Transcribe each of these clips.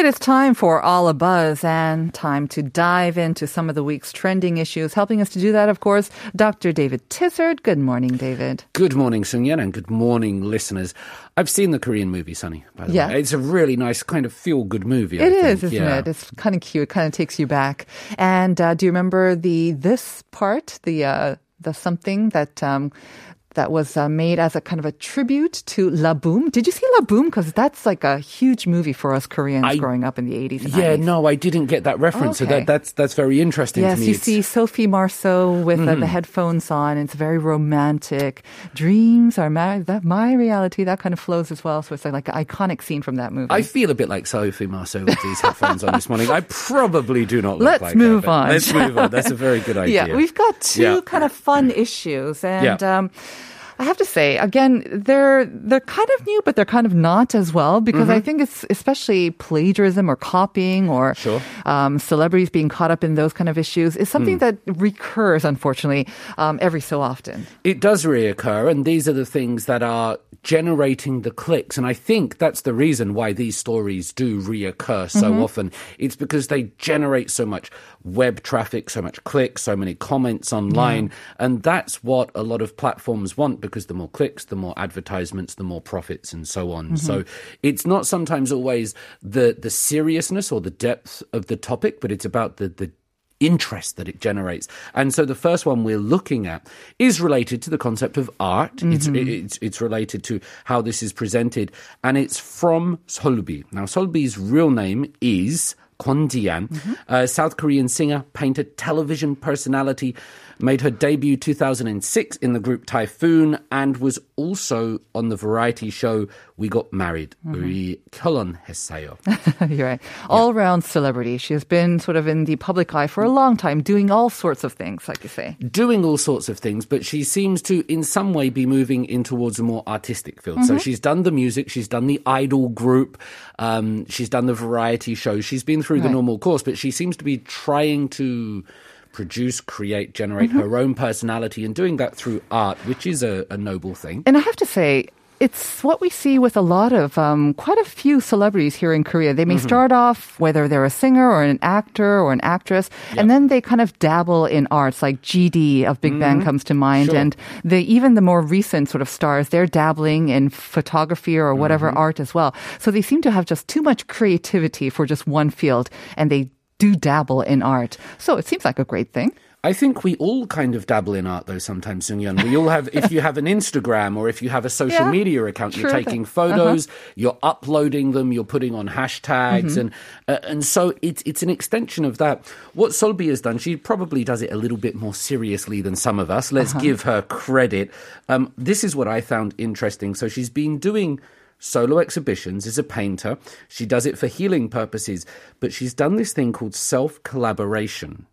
It is time for All a Buzz and time to dive into some of the week's trending issues. Helping us to do that, of course, Dr. David Tizard. Good morning, David. Good morning, Sunyan, and good morning, listeners. I've seen the Korean movie, Sunny, by the Yeah. way. It's a really nice kind of feel-good movie. I It think. is, isn't yeah. it? It's kind of cute. It kind of takes you back. And uh, do you remember the this part, the uh, the something that um, that was uh, made as a kind of a tribute to La Boom? Did you see La Boom? Because that's like a huge movie for us Koreans I- growing up in the eighties. and Yeah, 90s. no, I didn't get that reference. So Okay. that, that's that's very interesting Yes, to me. you It's- see Sophie Marceau with uh, the headphones on. It's very romantic. Dreams are my, that my reality. That kind of flows as well. So it's like, an iconic scene from that movie. I feel a bit like Sophie Marceau with these headphones on this morning. I probably do not look like. Let's like move on. Let's move on. That's a very good idea. Yeah, we've got two Yeah. kind of fun issues, and Yeah. um, I have to say, again, they're they're kind of new, but they're kind of not as well because I think it's especially plagiarism or copying or Mm-hmm. Sure. um, celebrities being caught up in those kind of issues is something Hmm. that recurs, unfortunately, um, every so often. It does reoccur, and these are the things that are generating the clicks. And I think that's the reason why these stories do reoccur so Mm-hmm. often. It's because they generate so much web traffic, so much clicks, so many comments online. And that's what a lot of platforms want because the more clicks, the more advertisements, the more profits, and so on. So mm-hmm. it's not sometimes always the, the seriousness or the depth of the topic, but it's about the, the interest that it generates. And so the first one we're looking at is related to the concept of art. It's, mm-hmm. it's, it's related to how this is presented. And it's from Solbi. Now, Solbi's real name is Kwon Ji-an, mm-hmm. a South Korean singer, painter, television personality, made her debut 2006 in the group Typhoon and was also on the variety show We Got Married. 우리 결혼했어요. You're right. All round celebrity. She has been sort of in the public eye for a long time, doing all sorts of things, like you say. doing all sorts of things, but she seems to, in some way, be moving in towards a more artistic field. So she's done the music, she's done the idol group, um, she's done the variety shows, she's been through the Right. normal course, but she seems to be trying to produce, create, generate her own personality and doing that through art, which is a, a noble thing. And I have to say, it's what we see with a lot of um, quite a few celebrities here in Korea. They may Mm-hmm. start off whether they're a singer or an actor or an actress, and then they kind of dabble in arts. Like GD of Big Bang comes to mind, Mm-hmm. Sure. and the even the more recent sort of stars, they're dabbling in photography or whatever Mm-hmm. art as well. So they seem to have just too much creativity for just one field, and they do dabble in art. So it seems like a great thing. I think we all kind of dabble in art though sometimes, Sungyun. We all have, if you have an Instagram or if you have a social Yeah, media account, you're taking Uh-huh. photos, you're uploading them, you're putting on hashtags, Mm-hmm. and uh, and so it's it's an extension of that. What Solbi has done, she probably does it a little bit more seriously than some of us. Let's Uh-huh. give her credit. Um, this is what I found interesting. So she's been doing solo exhibitions as a painter. She does it for healing purposes, but she's done this thing called self collaboration.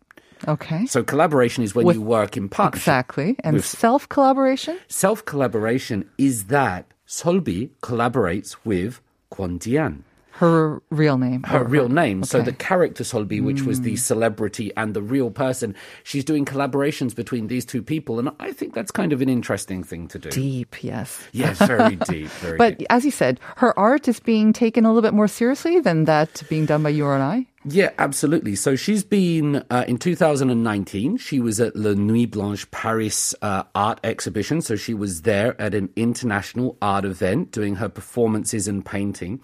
Okay. So collaboration is when With- you work in partnership. Exactly. And With- self collaboration? Self collaboration is that Solbi collaborates with Kwon Jian. Her real name. Her real name. So the character Solbi, which was the hmm. celebrity and the real person, she's doing collaborations between these two people. And I think that's kind of an interesting thing to do. Deep, yes. Yes, very deep, very But deep. as you said, her art is being taken a little bit more seriously than that being done by you and I. Yeah, absolutely. So she's been uh, in 2019. She was at Le Nuit Blanche Paris uh, art exhibition. So she was there at an international art event doing her performances and painting.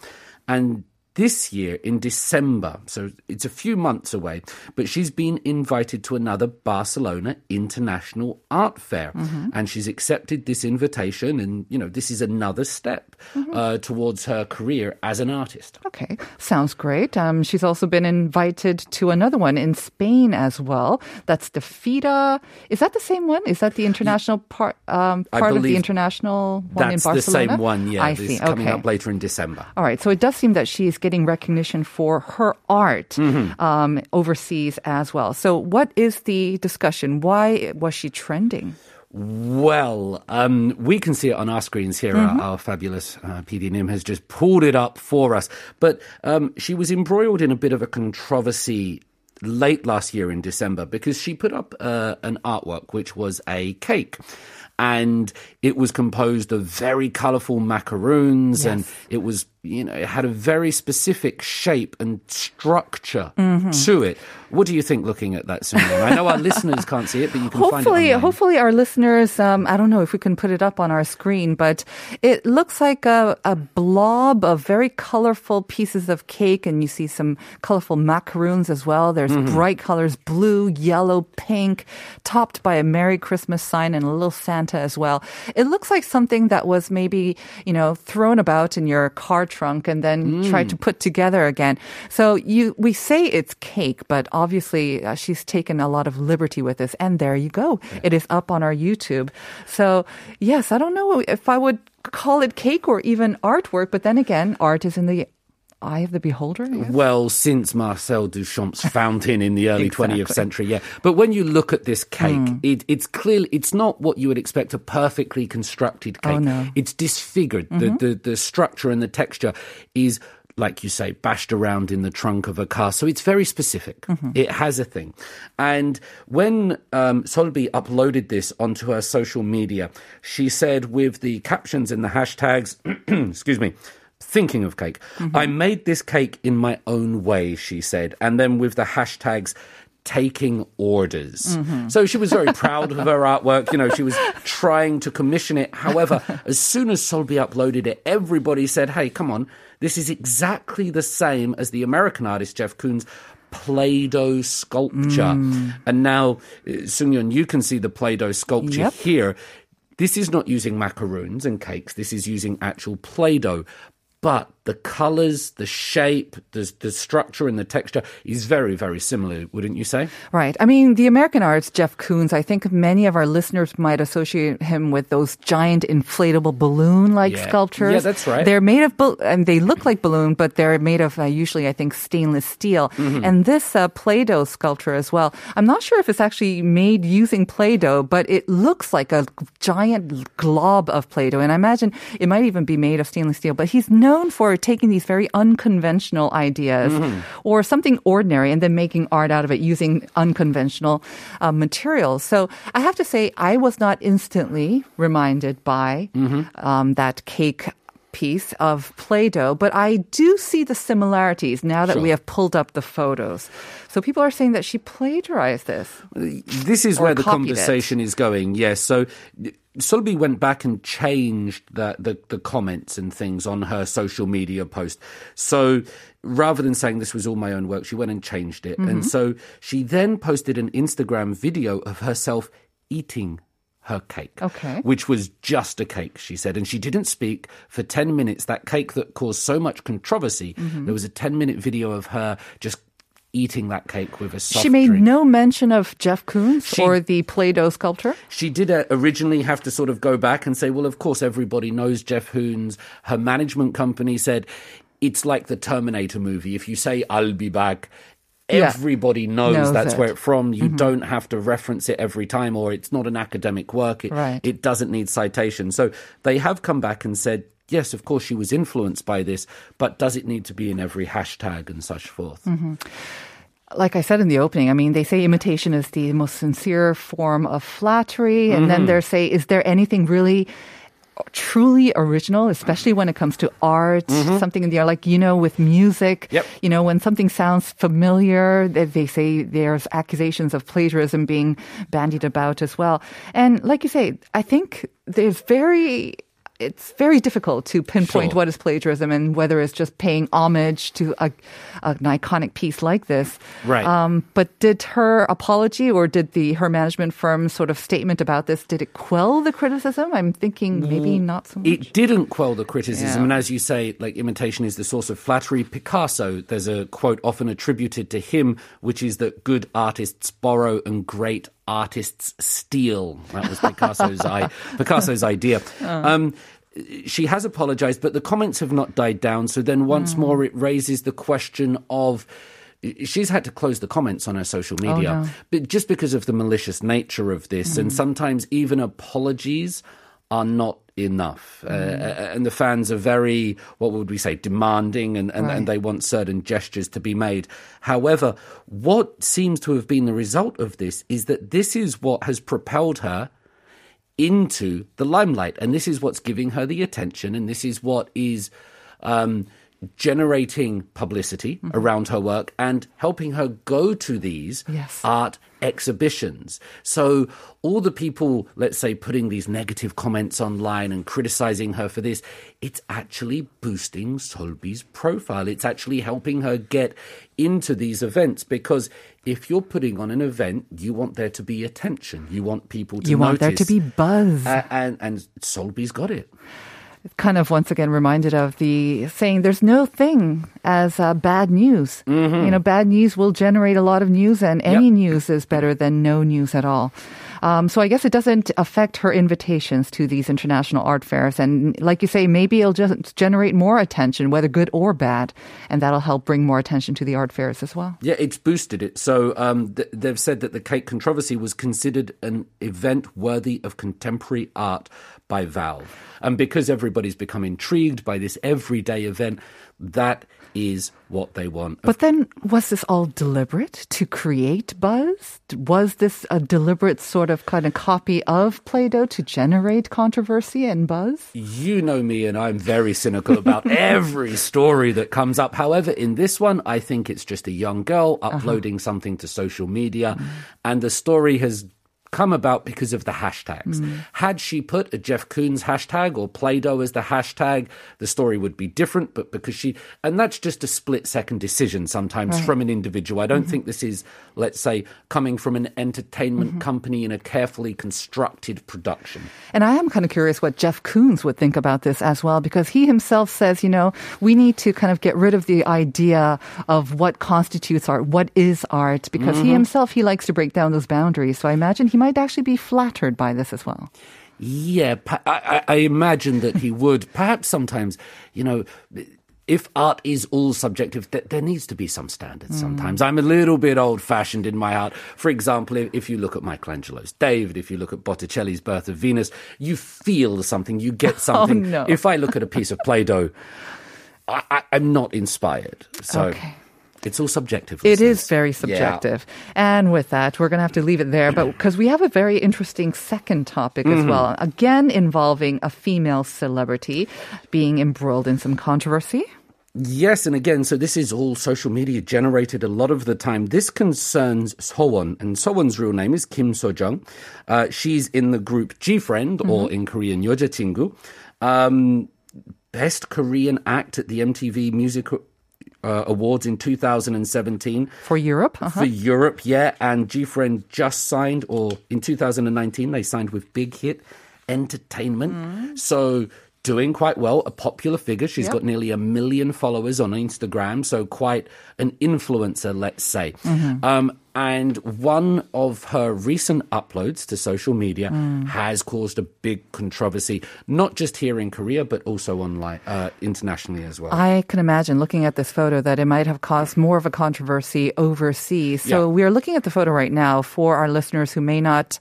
And This year in December, so it's a few months away, but she's been invited to another Barcelona International Art Fair. And she's accepted this invitation. And, you know, this is another step uh, towards her career as an artist. Okay, sounds great. Um, she's also been invited to another one in Spain as well. That's the FIDA. Is that the same one? Is that the international part um, part of the international one in Barcelona? That's the same one, yeah. I see. coming okay. up later in December. All right, so it does seem that she's getting recognition for her art Mm-hmm. um, overseas as well. So, what is the discussion? Why was she trending? Well, um, we can see it on our screens here. Mm-hmm. Our, our fabulous uh, PD Nim has just pulled it up for us. But um, she was embroiled in a bit of a controversy late last year in December because she put up uh, an artwork which was a cake. And it was composed of very colorful macaroons, and it was, you know, it had a very specific shape and structure Mm-hmm. to it. What do you think looking at that, Sunil? I know our listeners can't see it, but you can find it hopefully, hopefully our listeners. Um, I don't know if we can put it up on our screen, but it looks like a, a blob of very colorful pieces of cake, and you see some colorful macaroons as well. There's Mm-hmm. bright colors: blue, yellow, pink, topped by a Merry Christmas sign and a little Santa as well. It looks like something that was maybe you know thrown about in your car trunk and then tried Mm. to put together again. So you we say it's cake, but obviously uh, she's taken a lot of liberty with this. And there you go. It is up on our YouTube. So yes, I don't know if I would call it cake or even artwork, but then again, art is in the eye of the beholder. Well, since Marcel Duchamp's fountain in the early Exactly. 20th century, yeah. But when you look at this cake, Hmm. it, it's clearly it's not what you would expect a perfectly constructed cake. Oh, no. Mm-hmm. It's disfigured. The, the the structure and the texture is like you say, bashed around in the trunk of a car. So it's very specific. Mm-hmm. It has a thing. And when um, Solbi uploaded this onto her social media, she said with the captions and the hashtags, excuse me, thinking of cake. Mm-hmm. I made this cake in my own way, she said. And then with the hashtags, taking orders. Mm-hmm. So she was very proud of her artwork. You know, she was trying to commission it. However, as soon as Solbi uploaded it, everybody said, hey, come on, this is exactly the same as the American artist Jeff Koons. Play-Doh sculpture, mm. and now uh, Sungyun, you can see the Play-Doh sculpture Yep. here. This is not using macaroons and cakes. This is using actual Play-Doh. But the colors, the shape, the, the structure, and the texture is very, very similar, wouldn't you say? Right. I mean, the American artist Jeff Koons, I think many of our listeners might associate him with those giant inflatable balloon like Yeah. sculptures. Yeah, that's right. They're made of, and they look like balloon, but they're made of uh, usually, I think, stainless steel. Mm-hmm. And this uh, Play Doh sculpture as well. I'm not sure if it's actually made using Play Doh, but it looks like a giant glob of Play Doh. And I imagine it might even be made of stainless steel, but he's known for taking these very unconventional ideas Mm-hmm. or something ordinary and then making art out of it using unconventional uh, materials. So I have to say, I was not instantly reminded by Mm-hmm. um, that cake piece of Play-Doh, but I do see the similarities now that we have pulled up the photos. So people are saying that she plagiarized this. This is where the conversation is going. Yes. So Solbi went back and changed the, the, the comments and things on her social media post. So rather than saying this was all my own work, she went and changed it. Mm-hmm. And so she then posted an Instagram video of herself eating her cake. Okay. Which was just a cake, she said. And she didn't speak for 10 minutes. That cake that caused so much controversy, Mm-hmm. there was a 10 minute video of her just eating that cake with a soft she made drink. no mention of Jeff Koons She- or the Play-Doh sculpture. She did uh, originally have to sort of go back and say, well, of course, everybody knows Jeff Koons. Her management company said, it's like the Terminator movie. If you say, I'll be back, Yeah. everybody knows, Knows that's it. where it's from. You mm-hmm. don't have to reference it every time, or it's not an academic work. It, Right. it doesn't need citation. So they have come back and said, yes, of course, she was influenced by this, but does it need to be in every hashtag and such forth? Mm-hmm. like I said in the opening, I mean, they say imitation is the most sincere form of flattery. And then mm-hmm. they say, is there anything really truly original, especially when it comes to art, mm-hmm. something in the art, like, you know, with music, Yep. you know, when something sounds familiar, they, they say there's accusations of plagiarism being bandied about as well. And like you say, I think there's very it's very difficult to pinpoint Sure. what is plagiarism and whether it's just paying homage to a, an iconic piece like this. Right. Um, but did her apology or did the her management firm sort of statement about this did it quell the criticism? I'm thinking maybe not so much. It didn't quell the criticism, Yeah. and as you say, like imitation is the source of flattery. Picasso, there's a quote often attributed to him, which is that good artists borrow and great artists steal. That was Picasso's I, Picasso's idea. Um, she has apologized, but the comments have not died down. So then, once more, it raises the question of. She's had to close the comments on her social media, no. but just because of the malicious nature of this, and sometimes even apologies are not enough. Uh, and the fans are very, what would we say, demanding and, and, and they want certain gestures to be made. However, what seems to have been the result of this is that this is what has propelled her into the limelight. And this is what's giving her the attention, and this is what is um, generating publicity around her work and helping her go to these Yes. art exhibitions. So, all the people, let's say, putting these negative comments online and criticizing her for this, it's actually boosting Solbi's profile. It's actually helping her get into these events because if you're putting on an event, you want there to be attention. You want people to you want there to be buzz. A- and and Solbi's got it. Kind of once again reminded of the saying there's no thing as uh, bad news. You know, bad news will generate a lot of news, and any Yep. news is better than no news at all. Um, so I guess it doesn't affect her invitations to these international art fairs. And like you say, maybe it'll just generate more attention, whether good or bad. And that'll help bring more attention to the art fairs as well. Yeah, it's boosted it. So um, th- they've said that the cake controversy was considered an event worthy of contemporary art by Valve. And because everybody's become intrigued by this everyday event, that is what they want. But then, was this all deliberate to create buzz? Was this a deliberate sort of kind of copy of Play Doh to generate controversy and buzz? You know me, and I'm very cynical about every story that comes up. However, in this one, I think it's just a young girl uh-huh. uploading something to social media, and the story has come about because of the hashtags. Mm. Had she put a Jeff Koons hashtag or Play Doh as the hashtag, the story would be different, but because she, and that's just a split second decision sometimes from an individual. I don't mm-hmm. think this is, let's say, coming from an entertainment mm-hmm. company in a carefully constructed production. And I am kind of curious what Jeff Koons would think about this as well, because he himself says, you know, we need to kind of get rid of the idea of what constitutes art, what is art, because he mm-hmm. himself, he likes to break down those boundaries. So I imagine he might actually be flattered by this as well. Yeah, I, I imagine that he would. Perhaps sometimes, you know, if art is all subjective, th- there needs to be some standards mm. sometimes. I'm a little bit old fashioned in my art. For example, if, you look at Michelangelo's David, if you look at Botticelli's Birth of Venus, you feel something, you get oh, something. no. If I look at a piece of Play Doh, I, I'm not inspired. So Okay. It's all subjective. It is very subjective. Yeah. And with that, we're going to have to leave it there, but because we have a very interesting second topic mm-hmm. as well, again involving a female celebrity being embroiled in some controversy. Yes, and again, so this is all social media generated a lot of the time. This concerns Sowon, and Sowon's real name is Kim Sojung. Uh, she's in the group G-Friend, mm-hmm. or in Korean, Yeojachingu. Um, best Korean act at the MTV Music uh, Awards in 2017 For Europe, uh-huh. for Europe, yeah. And G Friend just signed, or in 2019, they signed with Big Hit Entertainment. So doing quite well, a popular figure. She's got nearly a million followers on Instagram, so quite an influencer, let's say. Um, and one of her recent uploads to social media has caused a big controversy, not just here in Korea, but also online, uh, internationally as well. I can imagine looking at this photo that it might have caused more of a controversy overseas. So Yeah. we are looking at the photo right now for our listeners who may not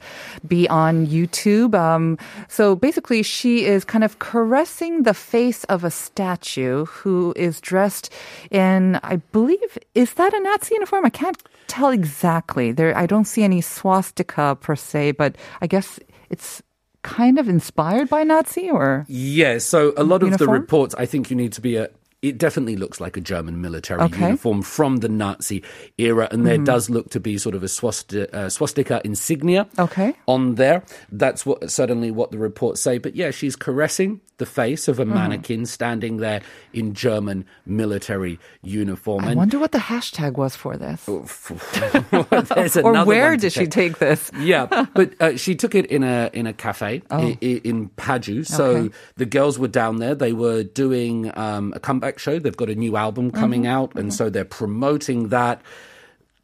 be on YouTube. Um, so basically, she is kind of caressing the face of a statue who is dressed in, I believe, is that a Nazi uniform? I can't tell exactly. There, I don't see any swastika per se, but I guess it's kind of inspired by Nazi or Yeah, so a lot of the reports, I think you need to be a it definitely looks like a German military Okay. uniform from the Nazi era, and there Mm-hmm. does look to be sort of a swastika, uh, swastika insignia Okay. on there. That's what certainly what the reports say. But yeah, she's caressing the face of a Mm-hmm. mannequin standing there in German military uniform. I wonder what the hashtag was for this. there's Or where did she take this? yeah, but uh, she took it in a in a cafe Oh. i- i- in Paju. So Okay. the girls were down there. They were doing um, a comeback show. They've got a new album coming Mm-hmm. out, and so they're promoting that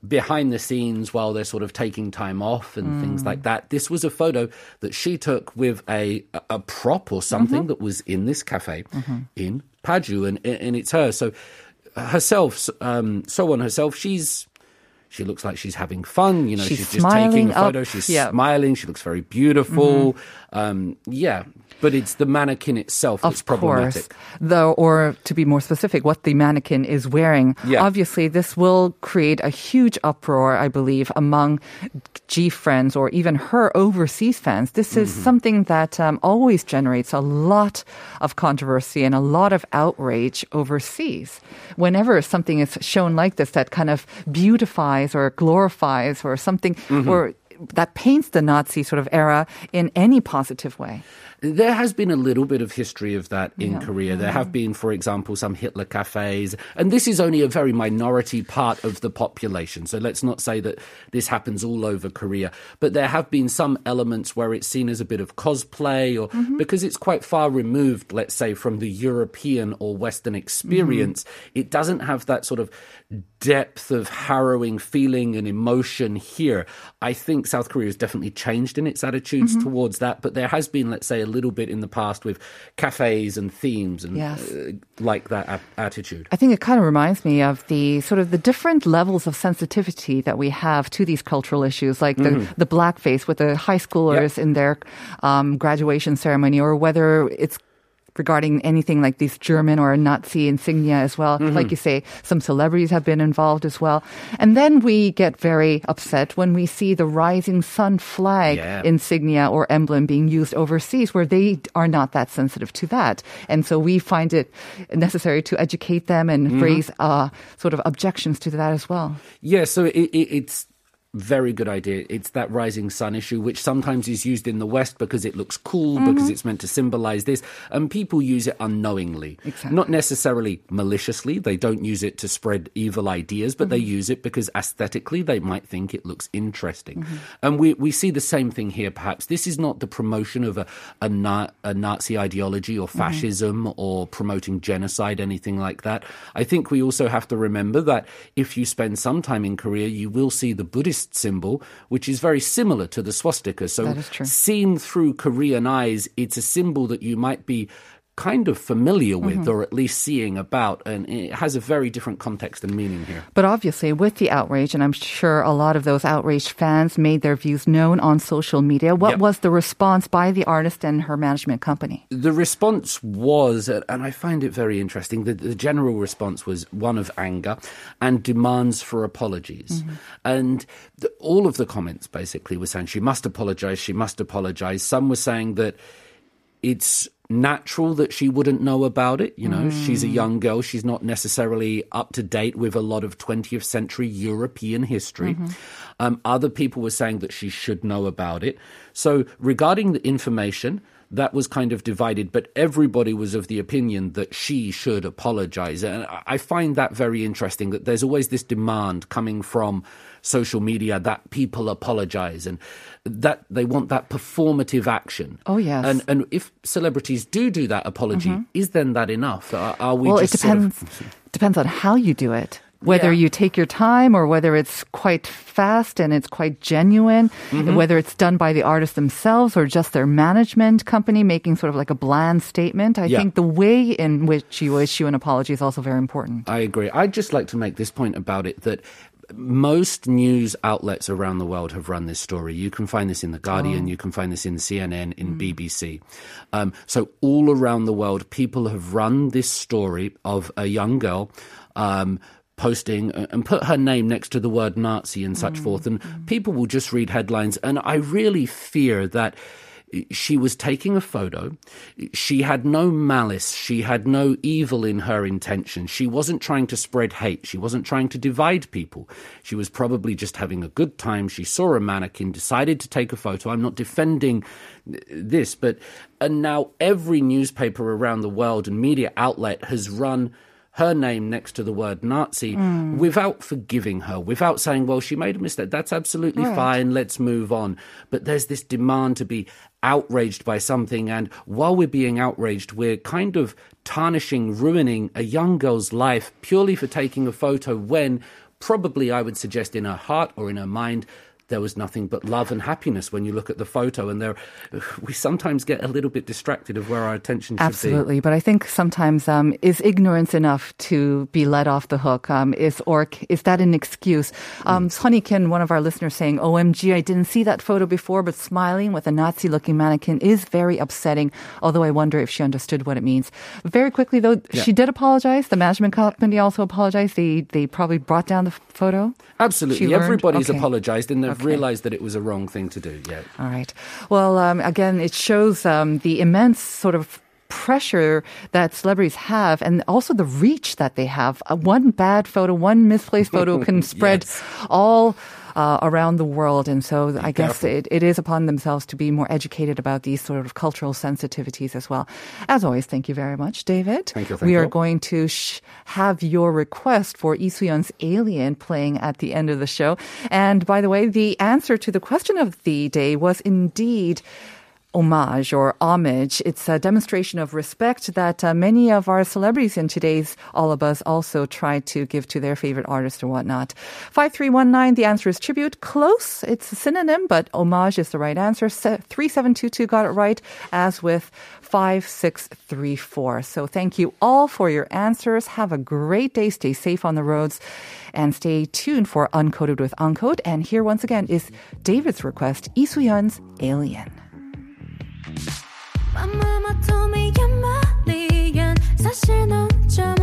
behind the scenes while they're sort of taking time off and Mm. things like that. This was a photo that she took with a a prop or something Mm-hmm. that was in this cafe in Paju, and and it's her. So herself, um, Sowon herself, she's. She looks like she's having fun. You know, She's she's, just taking a photo. up, She's yeah. smiling. She looks very beautiful. Um, yeah, but it's the mannequin itself that's Of course. Though, or to be more specific, what the mannequin is wearing. Yeah. Obviously, this will create a huge uproar, I believe, among G friends or even her overseas fans. This is Mm-hmm. something that um, always generates a lot of controversy and a lot of outrage overseas. Whenever something is shown like this that kind of beautifies or glorifies or something, Mm-hmm. or that paints the Nazi sort of era in any positive way. There has been a little bit of history of that in Korea. There have mm. been, for example, some Hitler cafes, and this is only a very minority part of the population. So let's not say that this happens all over Korea, but there have been some elements where it's seen as a bit of cosplay or mm-hmm. because it's quite far removed, let's say, from the European or Western experience, mm-hmm. it doesn't have that sort of depth of harrowing feeling and emotion here. I think South Korea has definitely changed in its attitudes mm-hmm. towards that, but there has been, let's say, a little bit in the past with cafes and themes and Yes. uh, like that a- attitude. I think it kind of reminds me of the sort of the different levels of sensitivity that we have to these cultural issues, like the, the blackface with the high schoolers in their um, graduation ceremony, or whether it's regarding anything like these German or Nazi insignia as well. Like you say, some celebrities have been involved as well. And then we get very upset when we see the rising sun flag Yeah. insignia or emblem being used overseas where they are not that sensitive to that. And so we find it necessary to educate them and raise uh, sort of objections to that as well. Yeah, so it, it, it's very good idea. It's that rising sun issue, which sometimes is used in the West because it looks cool, mm-hmm. because it's meant to symbolize this, and people use it unknowingly, Exactly. not necessarily maliciously. They don't use it to spread evil ideas, but they mm-hmm. use it because aesthetically they might think it looks interesting. Mm-hmm. And we we see the same thing here. Perhaps this is not the promotion of a a, na- a Nazi ideology or fascism or promoting genocide, anything like that. I think we also have to remember that if you spend some time in Korea, you will see the Buddhist symbol, which is very similar to the swastika. So, That is true. seen through Korean eyes, it's a symbol that you might be kind of familiar with Mm-hmm. or at least seeing about, and it has a very different context and meaning here. But obviously, with the outrage, and I'm sure a lot of those outraged fans made their views known on social media, what Yep. was the response by the artist and her management company? The response was, uh, and I find it very interesting, the, the general response was one of anger and demands for apologies. And the, all of the comments basically were saying she must apologize, she must apologize. Some were saying that it's natural that she wouldn't know about it. You know, she's a young girl. She's not necessarily up to date with a lot of 20th century European history. Um, other people were saying that she should know about it. So, regarding the information, that was kind of divided, but everybody was of the opinion that she should apologize. And I- find that very interesting that there's always this demand coming from social media that people apologize and that they want that performative action. Oh, yes. And and if celebrities do do that apology, is then that enough? Are, are we Mm-hmm. well, it just sort of- depends. depends on how you do it. Whether Yeah. you take your time or whether it's quite fast and it's quite genuine, Mm-hmm. whether it's done by the artist themselves or just their management company making sort of like a bland statement. I Yeah. think the way in which you issue an apology is also very important. I agree. I'd just like to make this point about it that most news outlets around the world have run this story. You can find this in The Guardian, you can find this in CNN, in BBC. Um, so, all around the world, people have run this story of a young girl. Um, posting uh, and put her name next to the word Nazi and such forth, and people will just read headlines. And I really fear that She was taking a photo. She had no malice. She had no evil in her intention. She wasn't trying to spread hate. She wasn't trying to divide people. She was probably just having a good time. She saw a mannequin, decided to take a photo. I'm not defending this, but and now every newspaper around the world and media outlet has run her name next to the word Nazi hmm. without forgiving her, without saying, well, she made a mistake. That's absolutely Right. fine. Let's move on. But there's this demand to be outraged by something. And while we're being outraged, we're kind of tarnishing, ruining a young girl's life purely for taking a photo when probably I would suggest in her heart or in her mind, there was nothing but love and happiness when you look at the photo. And there, we sometimes get a little bit distracted of where our attention should be. Absolutely, but I think sometimes um, is ignorance enough to be let off the hook? Um, is or is that an excuse? Um, Sonikin, one of our listeners, saying, "OMG, I didn't see that photo before, but smiling with a Nazi-looking mannequin is very upsetting." Although I wonder if she understood what it means. Very quickly, though, she did apologize. The management company also apologized. They they probably brought down the photo. Absolutely. Everybody's Okay. apologized and they've Okay. realized that it was a wrong thing to do. Yeah. All right. Well, um, again, it shows um, the immense sort of pressure that celebrities have and also the reach that they have. Uh, one bad photo, one misplaced photo can spread Yes. all uh, around the world. And so I guess it, it is upon themselves to be more educated about these sort of cultural sensitivities as well. As always, thank you very much, David. Thank you, thank we are going to sh- have your request for Lee Alien playing at the end of the show. And by the way, the answer to the question of the day was indeed homage or homage. It's a demonstration of respect that uh, many of our celebrities in today's All of Us also try to give to their favorite artist or whatnot. 5319, the answer is tribute. Close. It's a synonym, but homage is the right answer. 3722 got it right, as with 5634. So thank you all for your answers. Have a great day. Stay safe on the roads and stay tuned for Uncoded with Uncode. And here once again is David's request, Suhyun's Alien. My mama told me you're my alien 사실 넌 좀